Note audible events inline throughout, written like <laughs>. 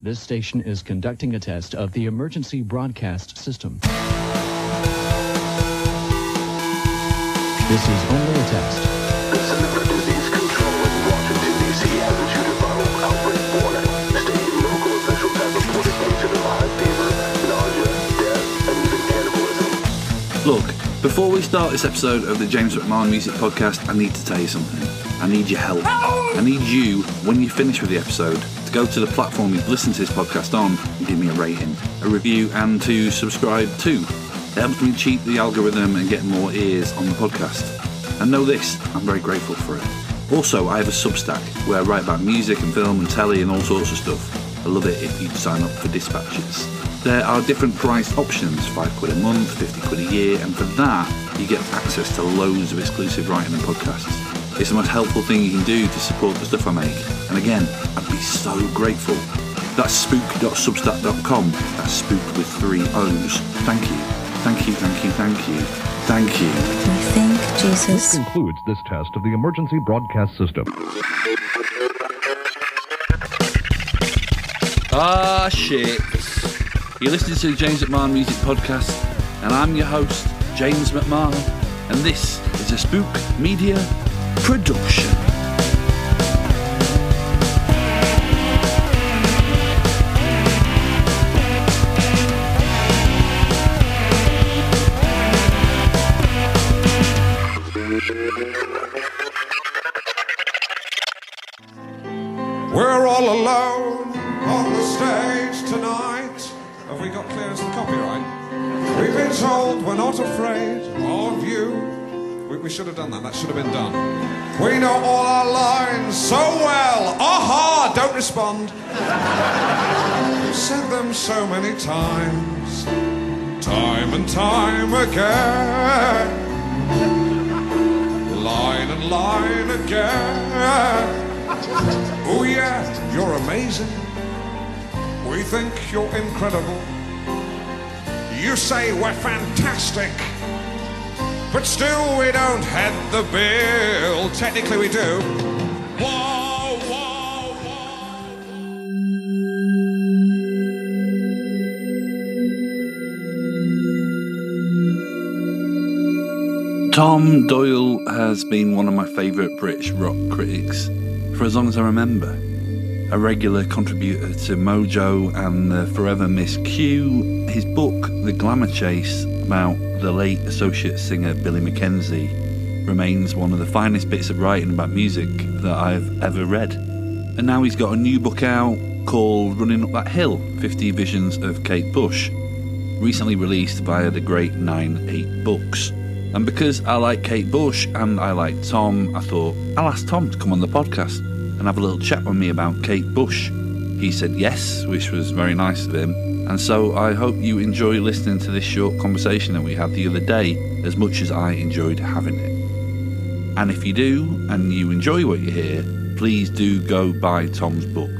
This station is conducting a test of the emergency broadcast system. This is only a test. The Center for Disease Control in Washington, D.C. has issued a viral outbreak warning, stating local officials have reported cases of high fever, nausea, death, and even cannibalism. Look, before we start this episode of the James McMahon Music Podcast, I need to tell you something. I need your help. I need you, when you finish with the episode, to go to the platform you've listened to this podcast on and give me a rating, a review, and to subscribe too. It helps me cheat the algorithm and get more ears on the podcast. And know this, I'm very grateful for it. Also, I have a Substack where I write about music and film and telly and all sorts of stuff. I love it if you sign up for dispatches. There are different price options, 5 quid a month, 50 quid a year, and for that, you get access to loads of exclusive writing and podcasts. It's the most helpful thing you can do to support the stuff I make. And again, I'd be so grateful. That's spoook.substack.com. That's spook with three O's. Thank you. Thank you, thank you, thank you. Thank you. We thank Jesus. This concludes this test of the emergency broadcast system. Ah, shit. You're listening to the James McMahon Music Podcast, and I'm your host, James McMahon, and this is a Spook Media production. We're all alone on the stage tonight. Have we got clearance to copyright? We've been told we're not afraid of you. We, we should have done that. That should have been done. We know all our lines so well. Aha! Don't respond. We've said them so many times, time and time again. Line and line again. Oh yeah, you're amazing. We think you're incredible. You say we're fantastic. But still we don't head the bill. Technically we do. Whoa, whoa, whoa. Tom Doyle has been one of my favourite British rock critics for as long as I remember. A regular contributor to Mojo and the Forever Miss Q, his book, The Glamour Chase, about the late Associates singer Billy Mackenzie, remains one of the finest bits of writing about music that I've ever read. And now he's got a new book out called Running Up That Hill 50 Visions of Kate Bush, recently released via the great 9 8 Books. And because I like Kate Bush and I like Tom, I thought I'll ask Tom to come on the podcast and have a little chat with me about Kate Bush. He said yes, which was very nice of him. And so I hope you enjoy listening to this short conversation that we had the other day as much as I enjoyed having it. And if you do, and you enjoy what you hear, please do go buy Tom's book.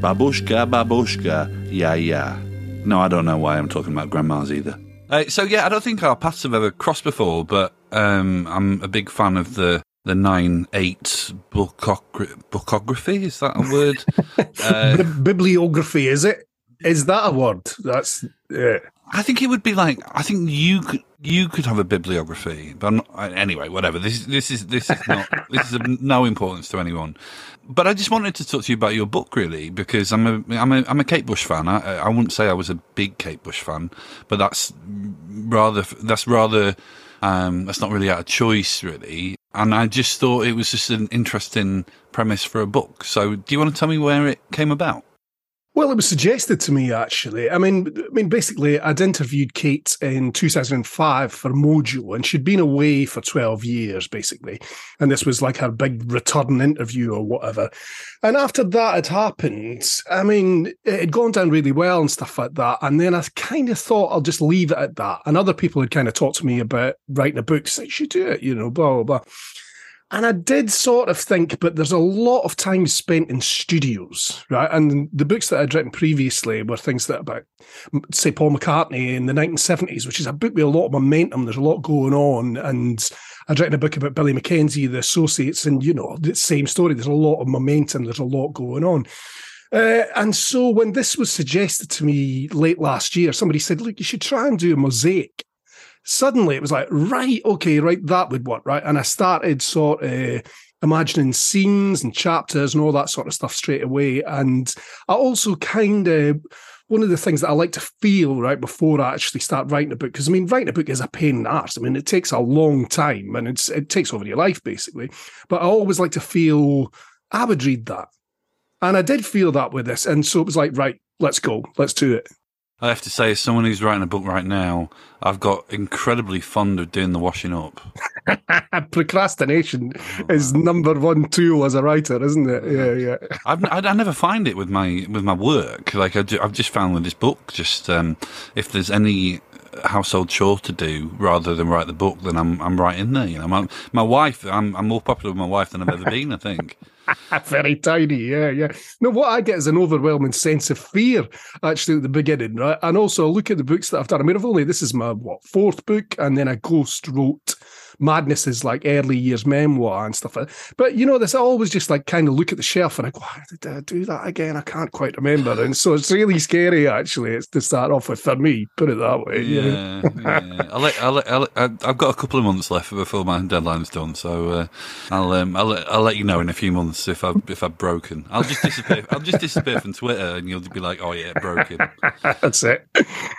Babushka, babushka, yeah, yeah. No, I don't know why I'm talking about grandmas either. Uh, so yeah, I don't think our paths have ever crossed before, but um, I'm a big fan of the the nine eight bookogra- bookography. Is that a word? <laughs> uh, Bi- bibliography, is it? Is that a word? That's yeah. I think it would be like I think you could you could have a bibliography, but I'm not, anyway, whatever. This this is this is not <laughs> this is of no importance to anyone. But I just wanted to talk to you about your book, really, because I'm a I'm a I'm a Kate Bush fan. I I wouldn't say I was a big Kate Bush fan, but that's rather that's rather um, that's not really out of choice, really. And I just thought it was just an interesting premise for a book. So, do you want to tell me where it came about? Well, it was suggested to me actually. I mean, I mean, basically, I'd interviewed Kate in 2005 for Mojo, and she'd been away for 12 years, basically. And this was like her big return interview or whatever. And after that had happened, I mean, it had gone down really well and stuff like that. And then I kind of thought I'll just leave it at that. And other people had kind of talked to me about writing a book, saying, you should do it, you know, blah, blah, blah. And I did sort of think, but there's a lot of time spent in studios, right? And the books that I'd written previously were things that about, say, Paul McCartney in the 1970s, which is a book with a lot of momentum. There's a lot going on. And I'd written a book about Billy Mackenzie, the associates, and, you know, the same story. There's a lot of momentum, there's a lot going on. Uh, and so when this was suggested to me late last year, somebody said, look, you should try and do a mosaic. Suddenly it was like, right, okay, right, that would work, right? And I started sort of imagining scenes and chapters and all that sort of stuff straight away. And I also kind of one of the things that I like to feel right before I actually start writing a book, because I mean, writing a book is a pain in the arse. I mean, it takes a long time and it's it takes over your life basically. But I always like to feel I would read that. And I did feel that with this. And so it was like, right, let's go, let's do it. I have to say, as someone who's writing a book right now, I've got incredibly fond of doing the washing up. <laughs> Procrastination is number one tool as a writer, isn't it? Yeah, yeah. I've, I, I never find it with my with my work. Like I, have just found with this book, just um, if there's any household chore to do rather than write the book, then I'm I'm right in there. You know, my my wife, I'm I'm more popular with my wife than I've ever been. I think. <laughs> <laughs> Very tiny, yeah, yeah. No, what I get is an overwhelming sense of fear actually at the beginning, right? And also look at the books that I've done. I mean, I've only this is my what fourth book, and then a ghost wrote Madness is like early years memoir and stuff. But you know, this I always just like kind of look at the shelf and I go, why did I do that again? I can't quite remember. And so it's really scary actually. It's to start off with for me, put it that way. Yeah, yeah. I'll, I'll, I'll, I've got a couple of months left before my deadline's done, so uh, I'll um, I'll let, I'll let you know in a few months if I if I've broken. I'll just disappear. I'll just disappear from Twitter, and you'll be like, oh yeah, broken. <laughs> That's it.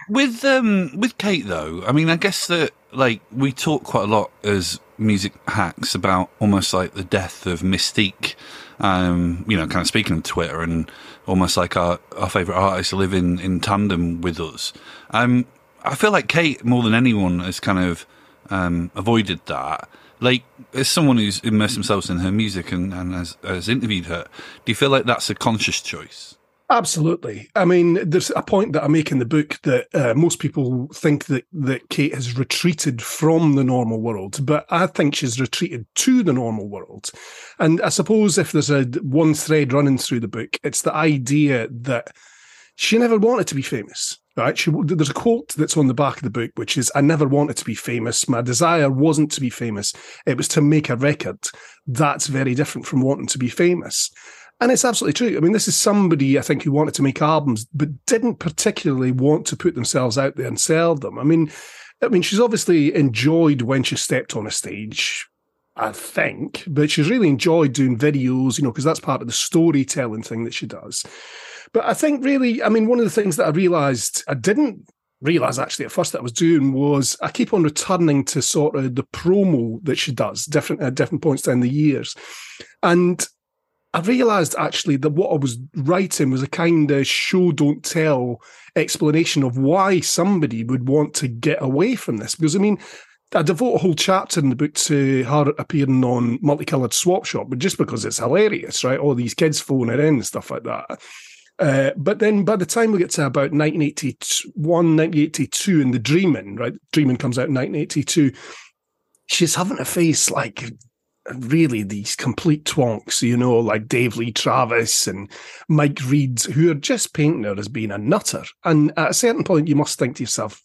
With um with Kate though, I mean, I guess that like we talk quite a lot as music hacks about almost like the death of mystique. Um, you know, kind of speaking of Twitter and almost like our, our favorite artists live in, in tandem with us. Um, I feel like Kate, more than anyone, has kind of um, avoided that. Like, as someone who's immersed themselves in her music and, and has, has interviewed her, do you feel like that's a conscious choice? Absolutely. I mean, there's a point that I make in the book that uh, most people think that that Kate has retreated from the normal world, but I think she's retreated to the normal world. And I suppose if there's a one thread running through the book, it's the idea that she never wanted to be famous. Right? She, there's a quote that's on the back of the book, which is, "I never wanted to be famous. My desire wasn't to be famous; it was to make a record." That's very different from wanting to be famous. And it's absolutely true. I mean, this is somebody I think who wanted to make albums, but didn't particularly want to put themselves out there and sell them. I mean, I mean, she's obviously enjoyed when she stepped on a stage, I think, but she's really enjoyed doing videos, you know, because that's part of the storytelling thing that she does. But I think really, I mean, one of the things that I realized I didn't realize actually at first that I was doing was I keep on returning to sort of the promo that she does different at different points down the years. And I realised actually that what I was writing was a kind of show don't tell explanation of why somebody would want to get away from this. Because I mean, I devote a whole chapter in the book to her appearing on multicolored swap shop, but just because it's hilarious, right? All these kids phoning in and stuff like that. Uh, but then by the time we get to about 1981, 1982, and the Dreaming, right? Dreaming comes out in 1982. She's having to face like really these complete twonks, you know, like Dave Lee Travis and Mike Reid, who are just painting her as being a nutter. And at a certain point, you must think to yourself,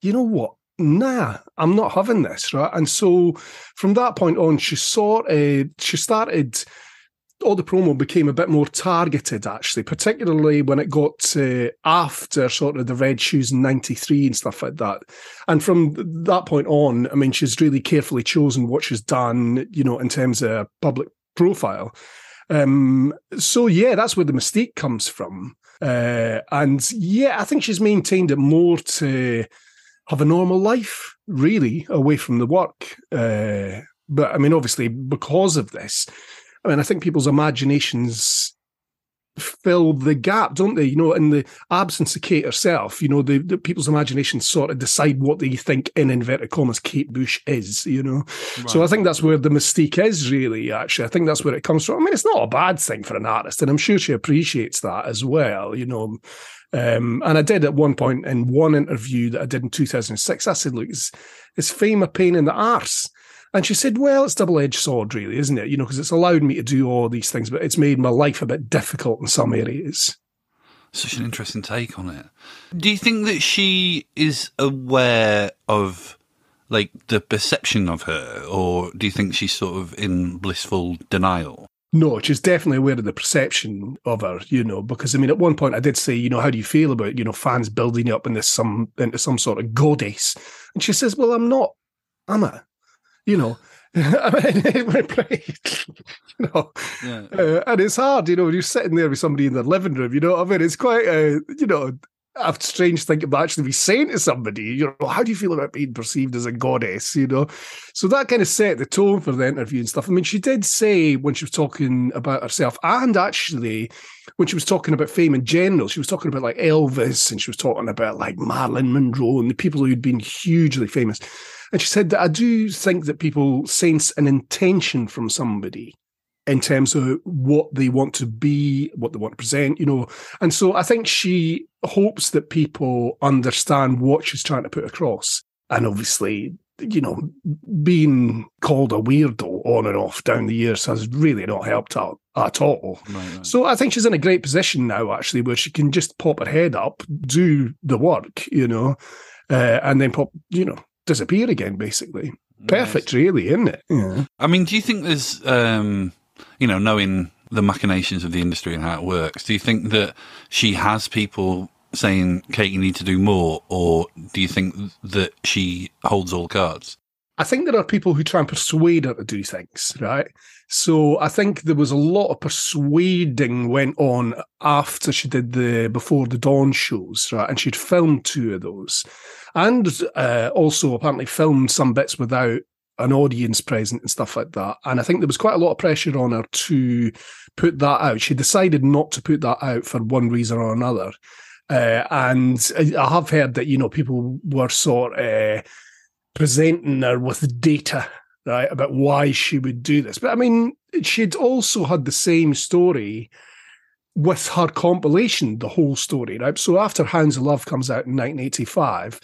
you know what? Nah, I'm not having this, right? And so from that point on, she sort of she started all the promo became a bit more targeted, actually, particularly when it got to after sort of the red shoes in 93 and stuff like that. And from that point on, I mean, she's really carefully chosen what she's done, you know, in terms of public profile. Um, so, yeah, that's where the mystique comes from. Uh, and yeah, I think she's maintained it more to have a normal life, really, away from the work. Uh, but I mean, obviously, because of this, I mean, I think people's imaginations fill the gap, don't they? You know, in the absence of Kate herself, you know, the, the people's imaginations sort of decide what they think in inverted commas Kate Bush is, you know. Right. So I think that's where the mystique is really, actually. I think that's where it comes from. I mean, it's not a bad thing for an artist, and I'm sure she appreciates that as well, you know. Um, and I did at one point in one interview that I did in 2006, I said, look, is, is fame a pain in the arse? And she said, Well, it's double edged sword, really, isn't it? You know, because it's allowed me to do all these things, but it's made my life a bit difficult in some areas. Such an interesting take on it. Do you think that she is aware of like the perception of her, or do you think she's sort of in blissful denial? No, she's definitely aware of the perception of her, you know, because I mean, at one point I did say, you know, how do you feel about, you know, fans building you up into some into some sort of goddess? And she says, Well, I'm not, am I? You know. <laughs> I mean, <laughs> we play, you know, Yeah. uh, and it's hard, you know, when you're sitting there with somebody in their living room, you know what I mean? It's quite a, you know, a strange thing to actually be saying to somebody, you know, how do you feel about being perceived as a goddess, you know? So that kind of set the tone for the interview and stuff. I mean, she did say when she was talking about herself, and actually when she was talking about fame in general, she was talking about like Elvis and she was talking about like Marilyn Monroe and the people who'd been hugely famous. And she said that I do think that people sense an intention from somebody in terms of what they want to be, what they want to present, you know. And so I think she hopes that people understand what she's trying to put across. And obviously, you know, being called a weirdo on and off down the years has really not helped out at all. Right, right. So I think she's in a great position now, actually, where she can just pop her head up, do the work, you know, uh, and then pop, you know, disappear again, basically. Perfect, really, isn't it? Yeah. I mean, do you think there's, um, you know, knowing the machinations of the industry and how it works, do you think that she has people saying, Kate, you need to do more? Or do you think that she holds all cards? I think there are people who try and persuade her to do things, right? So I think there was a lot of persuading went on after she did the Before the Dawn shows, right? And she'd filmed two of those. And uh, also apparently filmed some bits without an audience present and stuff like that. And I think there was quite a lot of pressure on her to put that out. She decided not to put that out for one reason or another. Uh, and I have heard that, you know, people were sort of presenting her with data, right, about why she would do this. But I mean, she'd also had the same story with her compilation, the whole story, right? So after Hounds of Love comes out in 1985,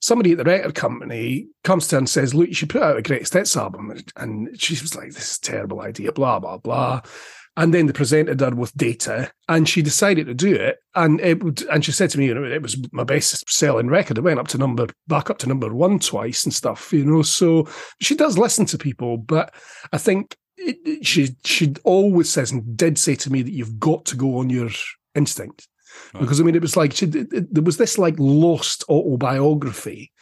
somebody at the record company comes to her and says, Look, you should put out a greatest hits album. And she was like, This is a terrible idea, blah, blah, blah. And then they presented her with data, and she decided to do it. And it would, and she said to me, you know, it was my best selling record. It went up to number back up to number one twice and stuff, you know. So she does listen to people, but I think it- she she always says and did say to me that you've got to go on your instinct. Because I mean, it was like she, there was this like lost autobiography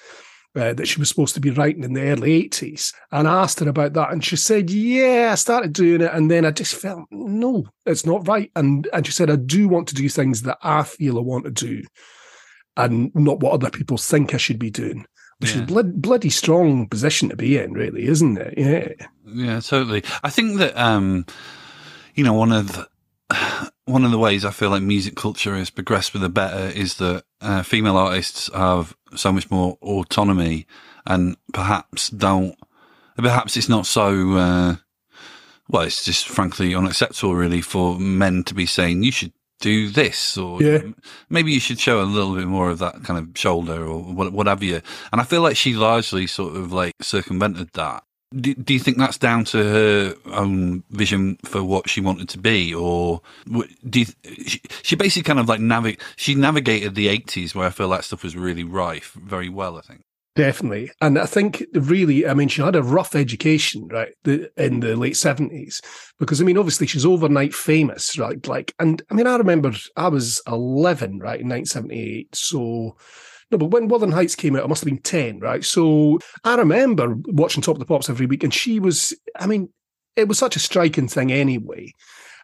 uh, that she was supposed to be writing in the early 80s. And I asked her about that, and she said, Yeah, I started doing it. And then I just felt, No, it's not right. And, and she said, I do want to do things that I feel I want to do and not what other people think I should be doing. Which is Yeah. a blood, bloody strong position to be in, really, isn't it? Yeah. Yeah, totally. I think that um, you know one of the, one of the ways I feel like music culture has progressed for the better is that uh, female artists have so much more autonomy and perhaps don't. Perhaps it's not so. Uh, well, it's just frankly unacceptable, really, for men to be saying you should do this or Yeah. maybe you should show a little bit more of that kind of shoulder or what, what have you. And I feel like she largely sort of like circumvented that. Do, do you think that's down to her own vision for what she wanted to be, or do you, she, she basically kind of like navig she navigated the eighties where I feel that stuff was really rife very well. I think. Definitely. And I think really, I mean, she had a rough education, right, the, in the late 70s. Because, I mean, obviously she's overnight famous, right? Like, and I mean, I remember I was 11, right, in 1978. So, no, but when Wuthering Heights came out, I must have been 10, right? So I remember watching Top of the Pops every week, and she was, I mean, it was such a striking thing anyway.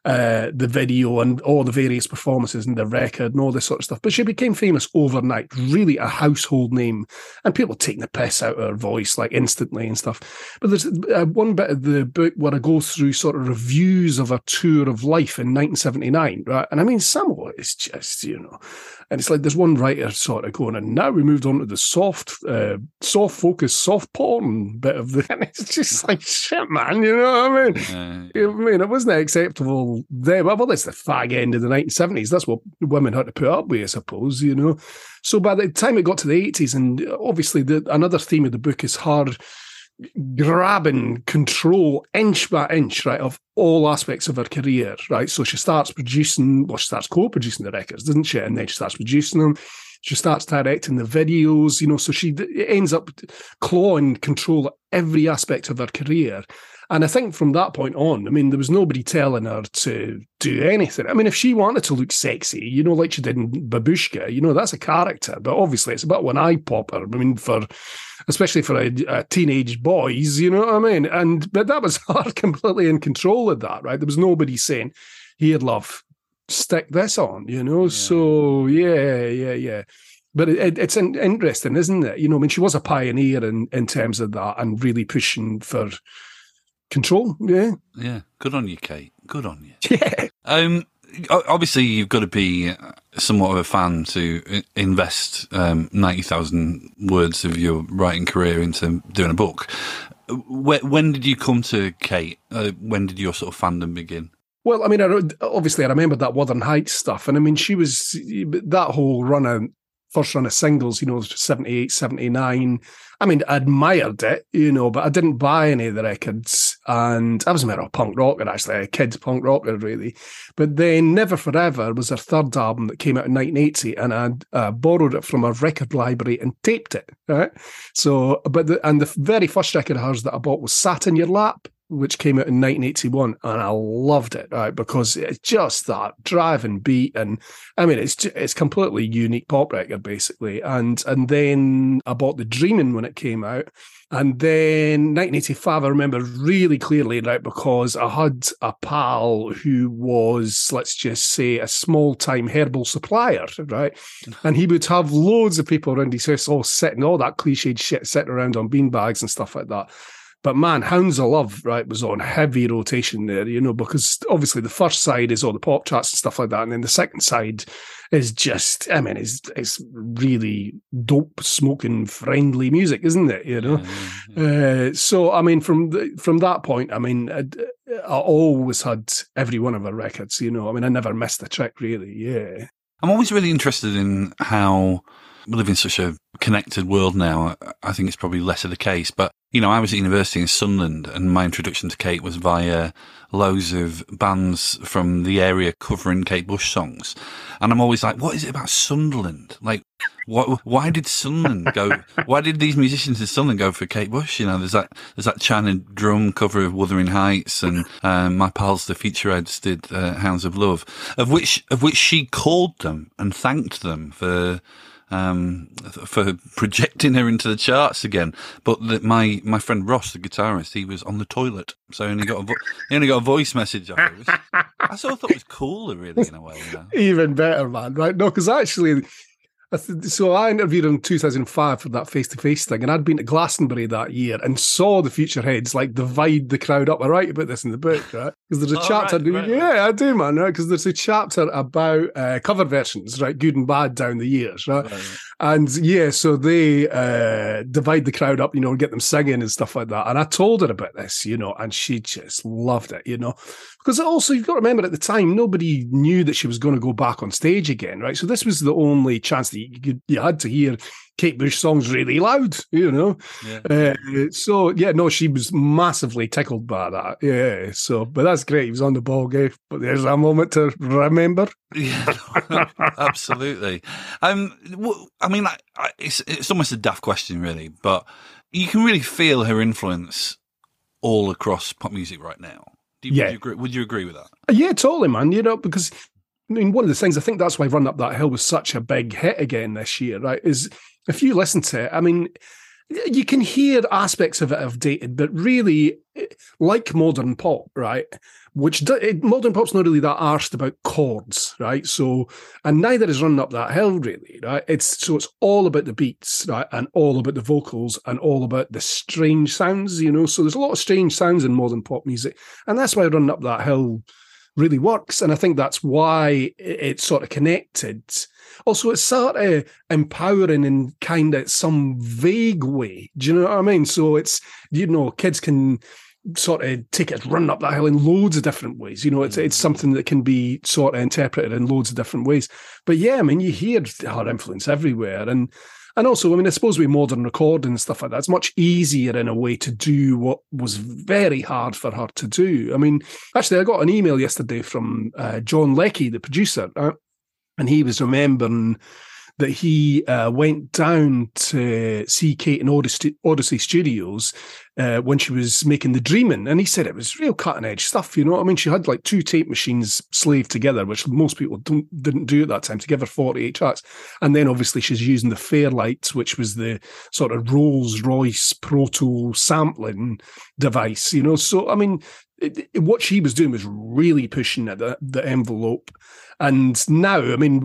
Uh, the video and all the various performances and the record and all this sort of stuff. But she became famous overnight, really a household name and people taking the piss out of her voice like instantly and stuff. But there's uh, one bit of the book where I go through sort of reviews of a tour of life in 1979, right? And I mean, some of it is just, you know, and it's like there's one writer sort of going, and now we moved on to the soft, uh, soft focus, soft porn bit of the, <laughs> and it's just like shit, man. You know what I mean? Uh, I mean, it wasn't acceptable then. Well, it's the fag end of the 1970s. That's what women had to put up with, I suppose, you know. So by the time it got to the 80s, and obviously the, another theme of the book is hard grabbing control inch by inch, right, of all aspects of her career, right? So she starts producing, well, she starts co-producing the records, doesn't she? And then she starts producing them. She starts directing the videos, you know, so she ends up clawing control every aspect of her career. And I think from that point on, I mean, there was nobody telling her to do anything. I mean, if she wanted to look sexy, you know, like she did in Babushka, you know, that's a character. But obviously, it's about one eye popper. I mean, for especially for a, a teenage boys, you know what I mean? And but that was <laughs> her completely in control of that, right? There was nobody saying, "Here, love, stick this on," you know. So yeah, yeah, yeah. But it, it, it's in, interesting, isn't it? You know, I mean, she was a pioneer in in terms of that and really pushing for control. Yeah, Yeah, good on you, Kate. Good on you. <laughs> yeah. Um, obviously, you've got to be uh, somewhat of a fan to invest um, ninety thousand words of your writing career into doing a book. When, when did you come to Kate? Uh, when did your sort of fandom begin? Well, I mean, I, obviously, I remember that Wuthering Heights stuff. And I mean, she was that whole run of first run of singles, you know, 78, 79. I mean, I admired it, you know, but I didn't buy any of the records. And I was more of a punk rocker, actually, a kid's punk rocker, really. But then Never Forever was her third album that came out in 1980, and I uh, borrowed it from a record library and taped it, right? So, but the, and the very first record of hers that I bought was Sat in Your Lap, which came out in 1981, and I loved it, right? Because it's just that driving beat, and I mean, it's it's completely unique pop record basically. And and then I bought the Dreaming when it came out, and then 1985, I remember really clearly, right? Because I had a pal who was, let's just say, a small time herbal supplier, right? <laughs> And he would have loads of people around his house all sitting, all that cliched shit sitting around on beanbags and stuff like that. But man, Hounds of Love, right, was on heavy rotation there, you know, because obviously the first side is all the pop charts and stuff like that. And then the second side is just, I mean, it's it's really dope smoking friendly music, isn't it? You know? Uh, so I mean, from the, from that point, I mean, I, I always had every one of her records. You know, I mean, I never missed a trick, really. Yeah, I'm always really interested in how we live in such a connected world now. I think it's probably less of the case, but you know, I was at university in Sunderland and my introduction to Kate was via loads of bands from the area covering Kate Bush songs. And I'm always like, what is it about Sunderland? Like, what, why did Sunderland go, why did these musicians in Sunderland go for Kate Bush? You know, there's that, there's that China drum cover of Wuthering Heights and, um, my pals, the Futureheads did, uh, Hounds of Love, of which, of which she called them and thanked them for, um, for projecting her into the charts again. But the, my my friend Ross, the guitarist, he was on the toilet, so he only got a vo- he only got a voice message off it. I sort of thought it was cooler, really, in a way. You know? <laughs> even better, man. Right? No, because actually. So I interviewed him in 2005 for that face-to-face thing, and I'd been to Glastonbury that year and saw the Futureheads like divide the crowd up. I write about this in the book, right? Because there's a Oh, chapter. right, right, right. yeah, I do, man. Right? Because there's a chapter about uh, cover versions, right? Good and bad down the years, right? And yeah, so they uh, divide the crowd up, you know, and get them singing and stuff like that. And I told her about this, you know, and she just loved it, you know. Because also, you've got to remember at the time, nobody knew that she was going to go back on stage again, right? So this was the only chance that you, you had to hear Kate Bush songs really loud, you know. Yeah. Uh, so yeah, no, she was massively tickled by that. Yeah, so but that's great. He was on the ball game, but there's a moment to remember. Yeah, <laughs> absolutely. Um, I mean, I, I, it's it's almost a daft question, really, but you can really feel her influence all across pop music right now. Do you, Yeah. would, you agree, would you agree with that? Yeah, totally, man. You know, because I mean, one of the things I think that's why Run Up That Hill was such a big hit again this year, right? Is if you listen to it, I mean, you can hear aspects of it have dated, but really, eh, like modern pop, right? Which it, modern pop's not really that arsed about chords, right? So, and neither is running Up That Hill, really, right? It's so it's all about the beats, right, and all about the vocals, and all about the strange sounds, you know. So there's a lot of strange sounds in modern pop music, and that's why running Up That Hill really works. And I think that's why it's sort of connected. Also, it's sort of empowering in kind of some vague way. Do you know what I mean? So it's, you know, kids can sort of take it run up that hill in loads of different ways. You know, it's it's mm. something that can be sort of interpreted in loads of different ways. But yeah, I mean, you hear her influence everywhere. And and also, I mean, I suppose with modern recording and stuff like that, it's much easier in a way to do what was very hard for her to do. I mean, actually, I got an email yesterday from uh, John Leckie, the producer, uh, and he was remembering that he uh, went down to see Kate in Odyssey, Studios uh, when she was making The Dreaming, and he said it was real cutting edge stuff. You know what I mean? She had like two tape machines slaved together, which most people don't, didn't do at that time, to give her 48 tracks. And then obviously she's using the Fairlight, which was the sort of Rolls Royce proto sampling device, you know? So, I mean, it, it, what she was doing was really pushing the, the envelope. And now, I mean,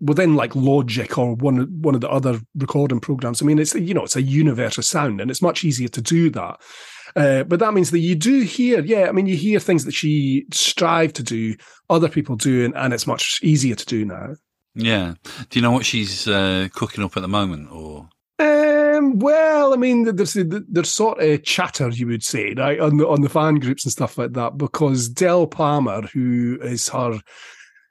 within like Logic or one one of the other recording programs, I mean, it's you know, it's a universe of sound, and it's much easier to do that. Uh, but that means that you do hear, yeah, I mean, you hear things that she strived to do, other people doing, and it's much easier to do now. Yeah. Do you know what she's uh, cooking up at the moment, or? Um, well, I mean, there's there's sort of chatter, you would say, right, on the on the fan groups and stuff like that, because Del Palmer, who is her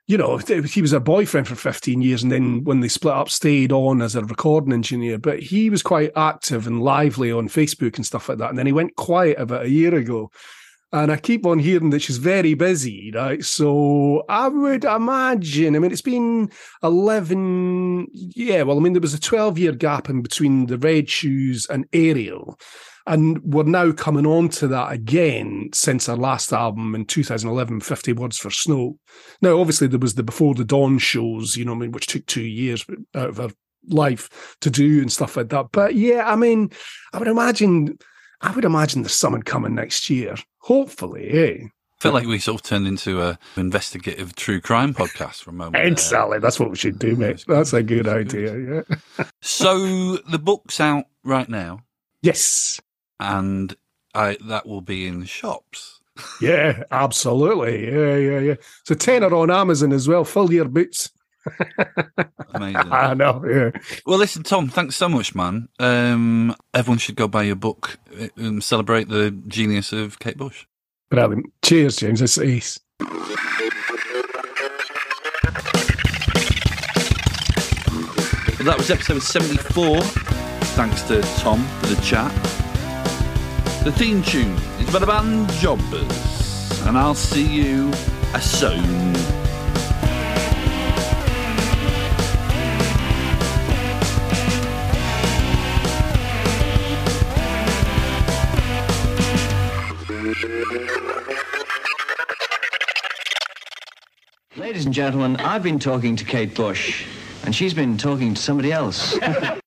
you know, he was her boyfriend for 15 years and then when they split up, stayed on as a recording engineer. But he was quite active and lively on Facebook and stuff like that. And then he went quiet about a year ago. And I keep on hearing that she's very busy, right? So I would imagine, I mean, it's been 11, yeah, well, I mean, there was a 12 year gap in between the Red Shoes and Aerial. And we're now coming on to that again since our last album in 2011, 50 Words for Snow. Now, obviously, there was the Before the Dawn shows, you know, I mean, which took two years out of her life to do and stuff like that. But yeah, I mean, I would imagine, I would imagine there's someone coming next year. Hopefully, eh? I feel like we sort of turned into a investigative true crime podcast for a moment. Exactly. That's what we should do, mate. That's a good idea. Yeah. so the book's out right now. Yes and I, that will be in shops. yeah, absolutely. Yeah, yeah, yeah. So tenner on Amazon as well. Fill your boots. <laughs> Amazing. I know. Yeah. Well, listen, Tom. Thanks so much, man. Um, everyone should go buy your book and celebrate the genius of Kate Bush. Brilliant. Cheers, James. It's ace. Well, that was episode seventy-four. Thanks to Tom for the chat. The theme tune is by the band Jobbers, and I'll see you soon. Ladies and gentlemen, I've been talking to Kate Bush, and she's been talking to somebody else. <laughs>